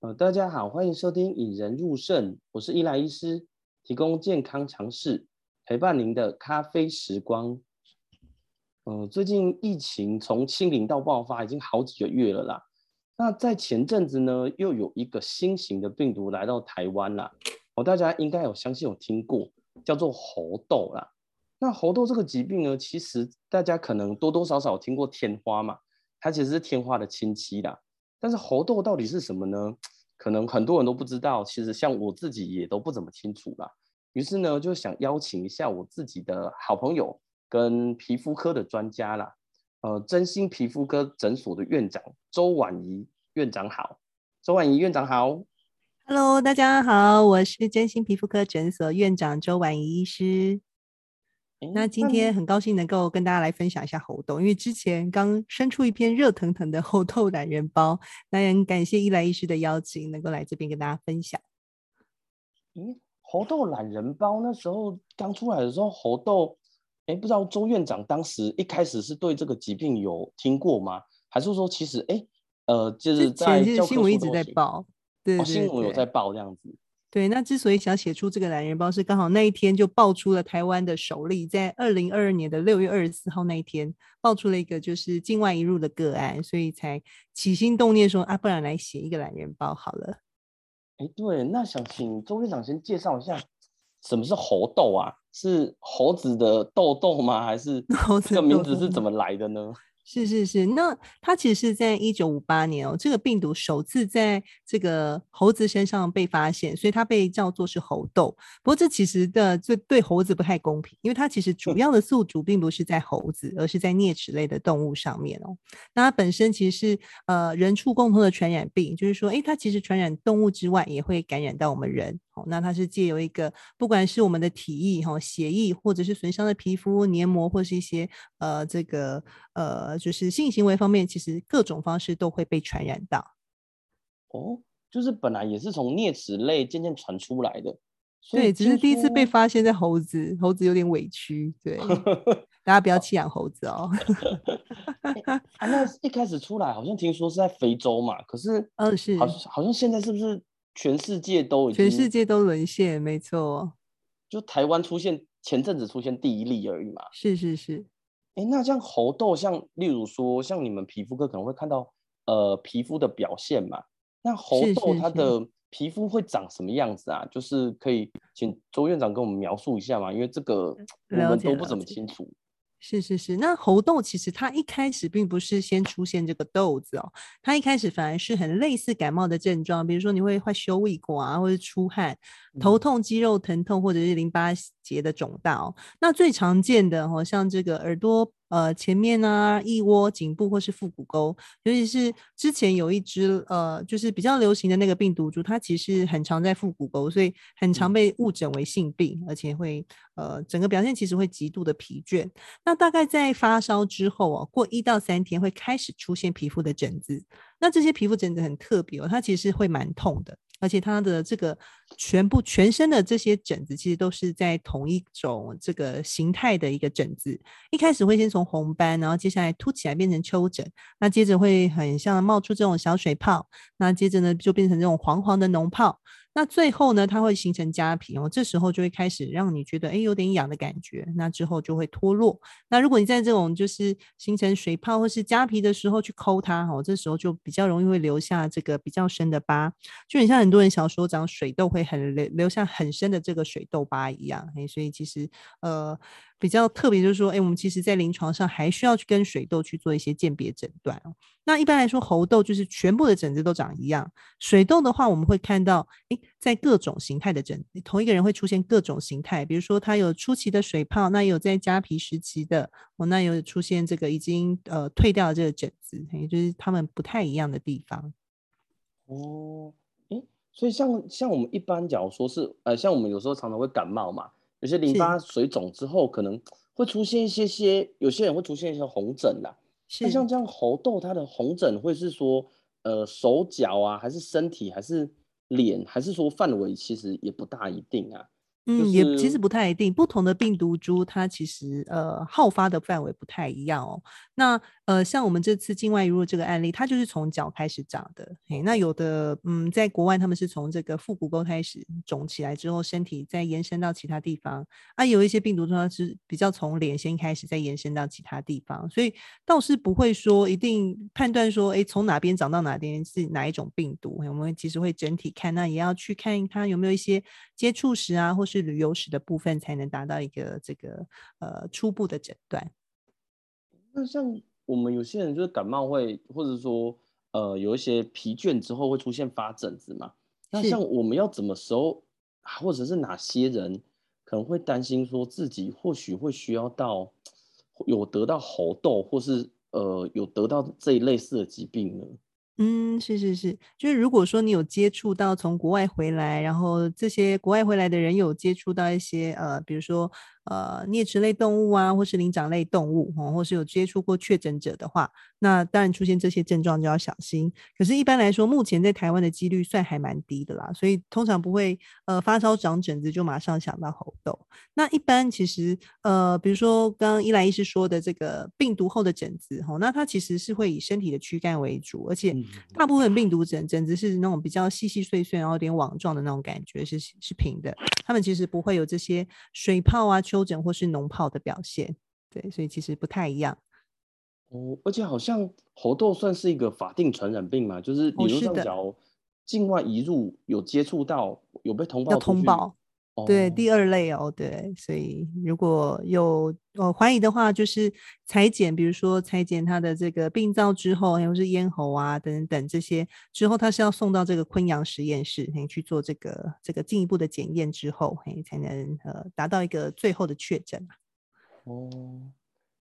呃，大家好，欢迎收听引人入胜，我是伊莱医师，提供健康常识，陪伴您的咖啡时光。呃，最近疫情从清零到爆发已经好几个月了啦。那在前阵子呢，又有一个新型的病毒来到台湾啦。哦，大家应该有相信有听过，叫做猴痘啦。那猴痘这个疾病呢，其实大家可能多多少少听过天花嘛，它其实是天花的亲戚啦。但是猴痘到底是什么呢？可能很多人都不知道，其实像我自己也都不怎么清楚啦。于是呢，就想邀请一下我自己的好朋友。跟皮肤科的专家啦，呃，真心皮肤科诊所的院长周婉仪院长好，周婉仪院长好，Hello，大家好，我是真心皮肤科诊所院长周婉仪医师。欸、那今天很高兴能够跟大家来分享一下猴痘，因为之前刚生出一篇热腾腾的猴痘懒人包，那也很感谢伊莱医师的邀请，能够来这边跟大家分享。嗯，猴痘懒人包那时候刚出来的时候，猴痘。哎，不知道周院长当时一开始是对这个疾病有听过吗？还是说其实哎，呃，就是在新闻一直在报，对，对，对，哦，新闻有在报这样子。对，那之所以想写出这个懒人包，是刚好那一天就爆出了台湾的首例，在二零二二年的六月二十四号那一天，爆出了一个就是境外移入的个案，所以才起心动念说啊，不然来写一个懒人包好了。哎，对，那想请周院长先介绍一下。什么是猴痘啊？是猴子的痘痘吗？还是 这个名字是怎么来的呢？是是是，那它其实是在一九五八年哦，这个病毒首次在这个猴子身上被发现，所以它被叫做是猴痘。不过这其实的这对猴子不太公平，因为它其实主要的宿主并不是在猴子，而是在啮齿类的动物上面哦。那它本身其实是呃人畜共通的传染病，就是说，诶，它其实传染动物之外，也会感染到我们人。那它是借由一个，不管是我们的体液、哈血液，或者是损伤的皮肤黏膜，或是一些呃这个呃就是性行为方面，其实各种方式都会被传染到。哦，就是本来也是从啮齿类渐渐传出来的，对，只是第一次被发现在猴子，猴子有点委屈，对，大家不要弃养猴子哦。欸、啊，那 一开始出来好像听说是在非洲嘛，可是，嗯，是，好，好像现在是不是？全世界都已经，全世界都沦陷，没错。就台湾出现前阵子出现第一例而已嘛。是是是。哎，那像猴痘，像例如说，像你们皮肤科可能会看到，呃，皮肤的表现嘛。那猴痘它的皮肤会长什么样子啊？是是是，就是可以请周院长跟我们描述一下嘛，因为这个我们都不怎么清楚。是是是，那猴痘其实它一开始并不是先出现这个痘子哦，它一开始反而是很类似感冒的症状，比如说你会会休胃管啊，或者出汗、头痛、肌肉疼痛，或者是淋巴结的肿大哦。那最常见的哦，像这个耳朵。呃，前面啊，腋窝、颈部或是腹股沟，尤其是之前有一只呃，就是比较流行的那个病毒株，它其实很常在腹股沟，所以很常被误诊为性病，而且会呃，整个表现其实会极度的疲倦。那大概在发烧之后哦，过一到三天会开始出现皮肤的疹子，那这些皮肤疹子很特别哦，它其实会蛮痛的。而且它的这个全部全身的这些疹子，其实都是在同一种这个形态的一个疹子。一开始会先从红斑，然后接下来凸起来变成丘疹，那接着会很像冒出这种小水泡，那接着呢就变成这种黄黄的脓泡。那最后呢，它会形成痂皮哦，这时候就会开始让你觉得诶有点痒的感觉，那之后就会脱落。那如果你在这种就是形成水泡或是痂皮的时候去抠它哦，这时候就比较容易会留下这个比较深的疤，就很像很多人小时候长水痘会很留留下很深的这个水痘疤一样。诶，所以其实呃。比较特别就是说，哎、我们其实在临床上还需要去跟水痘去做一些鉴别诊断哦。那一般来说，猴痘就是全部的疹子都长一样，水痘的话，我们会看到，哎、在各种形态的疹，同一个人会出现各种形态，比如说他有初期的水泡，那有在痂皮时期的，哦，那有出现这个已经呃退掉的这个疹子，也就是他们不太一样的地方。哦，哎、所以像像我们一般，假如说是呃，像我们有时候常常会感冒嘛。有些淋巴水肿之后，可能会出现一些些，有些人会出现一些红疹啦。那像这样猴痘，它的红疹会是说，呃，手脚啊，还是身体，还是脸，还是说范围，其实也不大一定啊。嗯，也其实不太一定，不同的病毒株它其实呃好发的范围不太一样哦。那呃像我们这次境外移入这个案例，它就是从脚开始长的。嘿，那有的嗯在国外他们是从这个腹股沟开始肿起来之后，身体再延伸到其他地方。啊，有一些病毒株它是比较从脸先开始，再延伸到其他地方，所以倒是不会说一定判断说，哎，从哪边长到哪边是哪一种病毒。我们其实会整体看，那也要去看它有没有一些接触史啊，或是旅游史的部分，才能达到一个这个呃初步的诊断。那像我们有些人就是感冒会，或者说呃有一些疲倦之后会出现发疹子嘛。那像我们要怎么时候，或者是哪些人可能会担心说自己或许会需要到有得到喉痘，或是呃有得到这一类似的疾病呢？嗯，是是是，就是如果说你有接触到从国外回来，然后这些国外回来的人有接触到一些呃，比如说。呃，啮齿类动物啊，或是灵长类动物，哦，或是有接触过确诊者的话，那当然出现这些症状就要小心。可是，一般来说，目前在台湾的几率算还蛮低的啦，所以通常不会呃发烧长疹子就马上想到猴痘。那一般其实呃，比如说刚刚伊莱医师说的这个病毒后的疹子，吼，那它其实是会以身体的躯干为主，而且大部分病毒疹疹子是那种比较细细碎碎，然后有点网状的那种感觉，是是平的。它们其实不会有这些水泡啊、丘疹或是脓疱的表现，对，所以其实不太一样。哦，而且好像猴痘算是一个法定传染病嘛，就是比如上讲境外移入有接触到，有被通报，要通报。对，第二类哦，对，所以如果有呃怀疑的话，就是裁剪，比如说裁剪它的这个病灶之后，或是咽喉啊等等等这些之后，它是要送到这个昆阳实验室，嘿，去做这个这个进一步的检验之后，嘿，才能呃达到一个最后的确诊。哦，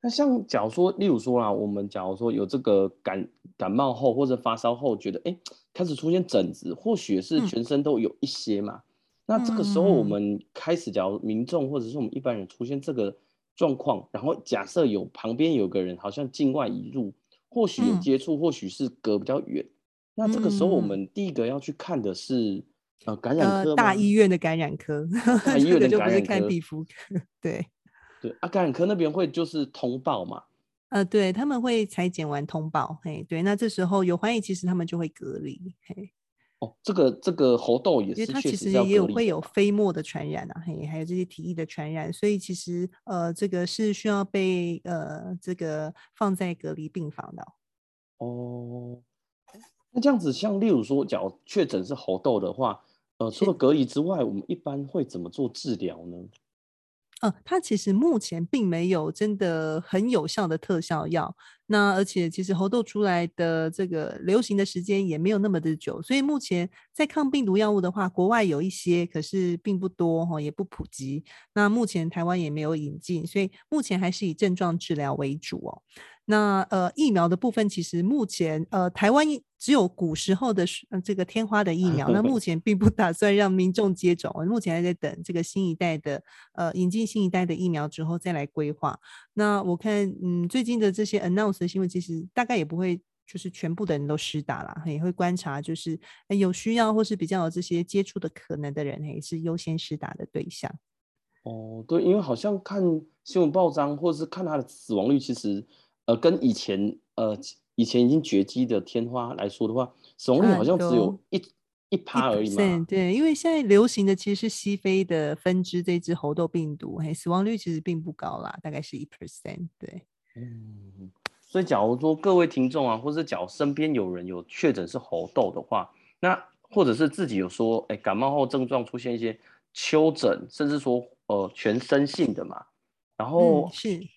那像假如说，例如说啦，我们假如说有这个感感冒后或者发烧后，觉得哎开始出现疹子，或许是全身都有一些嘛。嗯那这个时候，我们开始，假如民众或者是我们一般人出现这个状况，然后假设有旁边有个人好像境外移入，或许有接触，或许是隔比较远。那这个时候，我们第一个要去看的是呃感染科、呃、大医院的感染科，大医院的感染科就不是看皮肤科。对 对啊，感染科那边会就是通报嘛？呃，对，他们会裁剪完通报。嘿，对，那这时候有怀疑，其实他们就会隔离。嘿。哦，这个这个猴痘也是，因为它其实也有会有飞沫的传染啊，嘿，还有这些体液的传染，所以其实呃，这个是需要被呃这个放在隔离病房的。哦，那这样子，像例如说，假如确诊是猴痘的话，呃，除了隔离之外，我们一般会怎么做治疗呢？呃，它其实目前并没有真的很有效的特效药。那而且其实猴痘出来的这个流行的时间也没有那么的久，所以目前在抗病毒药物的话，国外有一些，可是并不多哈，也不普及。那目前台湾也没有引进，所以目前还是以症状治疗为主哦。那呃疫苗的部分，其实目前呃台湾只有古时候的呃这个天花的疫苗，那目前并不打算让民众接种，目前还在等这个新一代的呃引进新一代的疫苗之后再来规划。那我看嗯最近的这些 announce 的新闻，其实大概也不会就是全部的人都施打了，也会观察就是有需要或是比较有这些接触的可能的人，也是优先施打的对象。哦，对，因为好像看新闻报章或者是看它的死亡率，其实。呃，跟以前呃以前已经绝迹的天花来说的话，死亡率好像只有一一趴而已嘛。对，因为现在流行的其实是西非的分支这只猴痘病毒，嘿，死亡率其实并不高啦，大概是一 percent。对，嗯，所以假如说各位听众啊，或者假如身边有人有确诊是猴痘的话，那或者是自己有说，哎、欸，感冒后症状出现一些丘疹，甚至说呃全身性的嘛，然后、嗯、是。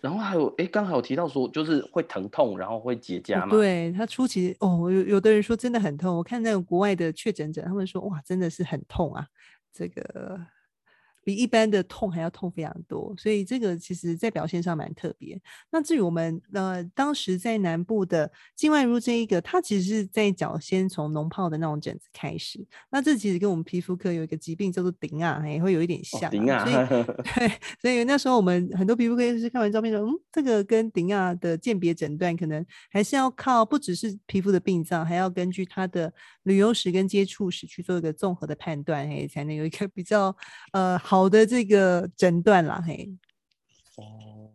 然后还有，哎，刚好有提到说，就是会疼痛，然后会结痂嘛。哦、对，他初期哦，有有的人说真的很痛。我看那个国外的确诊者，他们说哇，真的是很痛啊。这个比一般的痛还要痛非常多，所以这个其实在表现上蛮特别。那至于我们呃当时在南部的静脉如这一个，它其实是在脚先从脓泡的那种疹子开始。那这其实跟我们皮肤科有一个疾病叫做顶啊，也会有一点像、啊。顶、哦、啊，所以 对，所以那时候我们很多皮肤科医师看完照片说，嗯，这个跟顶啊的鉴别诊断可能还是要靠不只是皮肤的病灶，还要根据它的旅游史跟接触史去做一个综合的判断，嘿，才能有一个比较呃好的这个诊断啦，嘿。哦，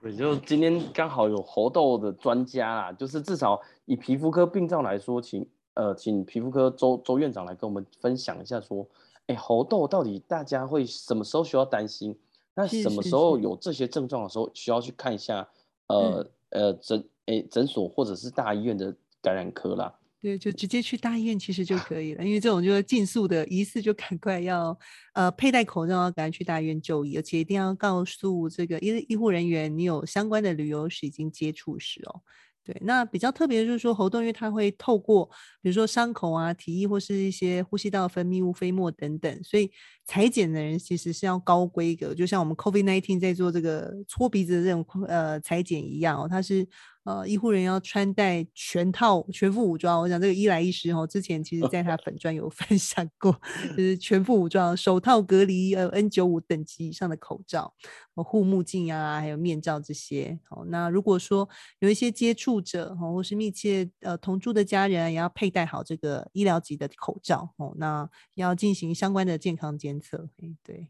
对，就今天刚好有猴痘的专家啦，就是至少以皮肤科病灶来说，请呃请皮肤科周周院长来跟我们分享一下，说，哎，猴痘到底大家会什么时候需要担心？那什么时候有这些症状的时候需要去看一下？呃、嗯、呃诊哎诊所或者是大医院的感染科啦。对，就直接去大医院其实就可以了，因为这种就 是尽速的，疑似就赶快要呃佩戴口罩，要赶快去大医院就医，而且一定要告诉这个医医护人员你有相关的旅游史、已经接触史哦。对，那比较特别的就是说喉动，因为它会透过比如说伤口啊、体液或是一些呼吸道分泌物、飞沫等等，所以裁剪的人其实是要高规格，就像我们 COVID-19 在做这个搓鼻子的这种呃裁剪一样哦，它是。呃，医护人员要穿戴全套全副武装。我想这个伊莱医师哦，之前其实在他粉专有 分享过，就是全副武装，手套、隔离呃 N 九五等级以上的口罩、护目镜啊，还有面罩这些。哦，那如果说有一些接触者哦，或是密切呃同住的家人，也要佩戴好这个医疗级的口罩哦。那要进行相关的健康监测。对，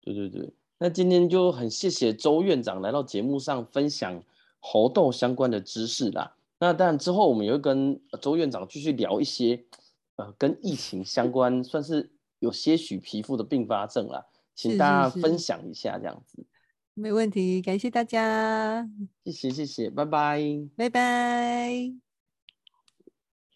对对对。那今天就很谢谢周院长来到节目上分享。猴痘相关的知识啦，那当然之后我们也会跟周院长继续聊一些，呃，跟疫情相关，算是有些许皮肤的并发症啦，请大家分享一下这样子。没问题，感谢大家，谢谢谢谢，拜拜，拜拜。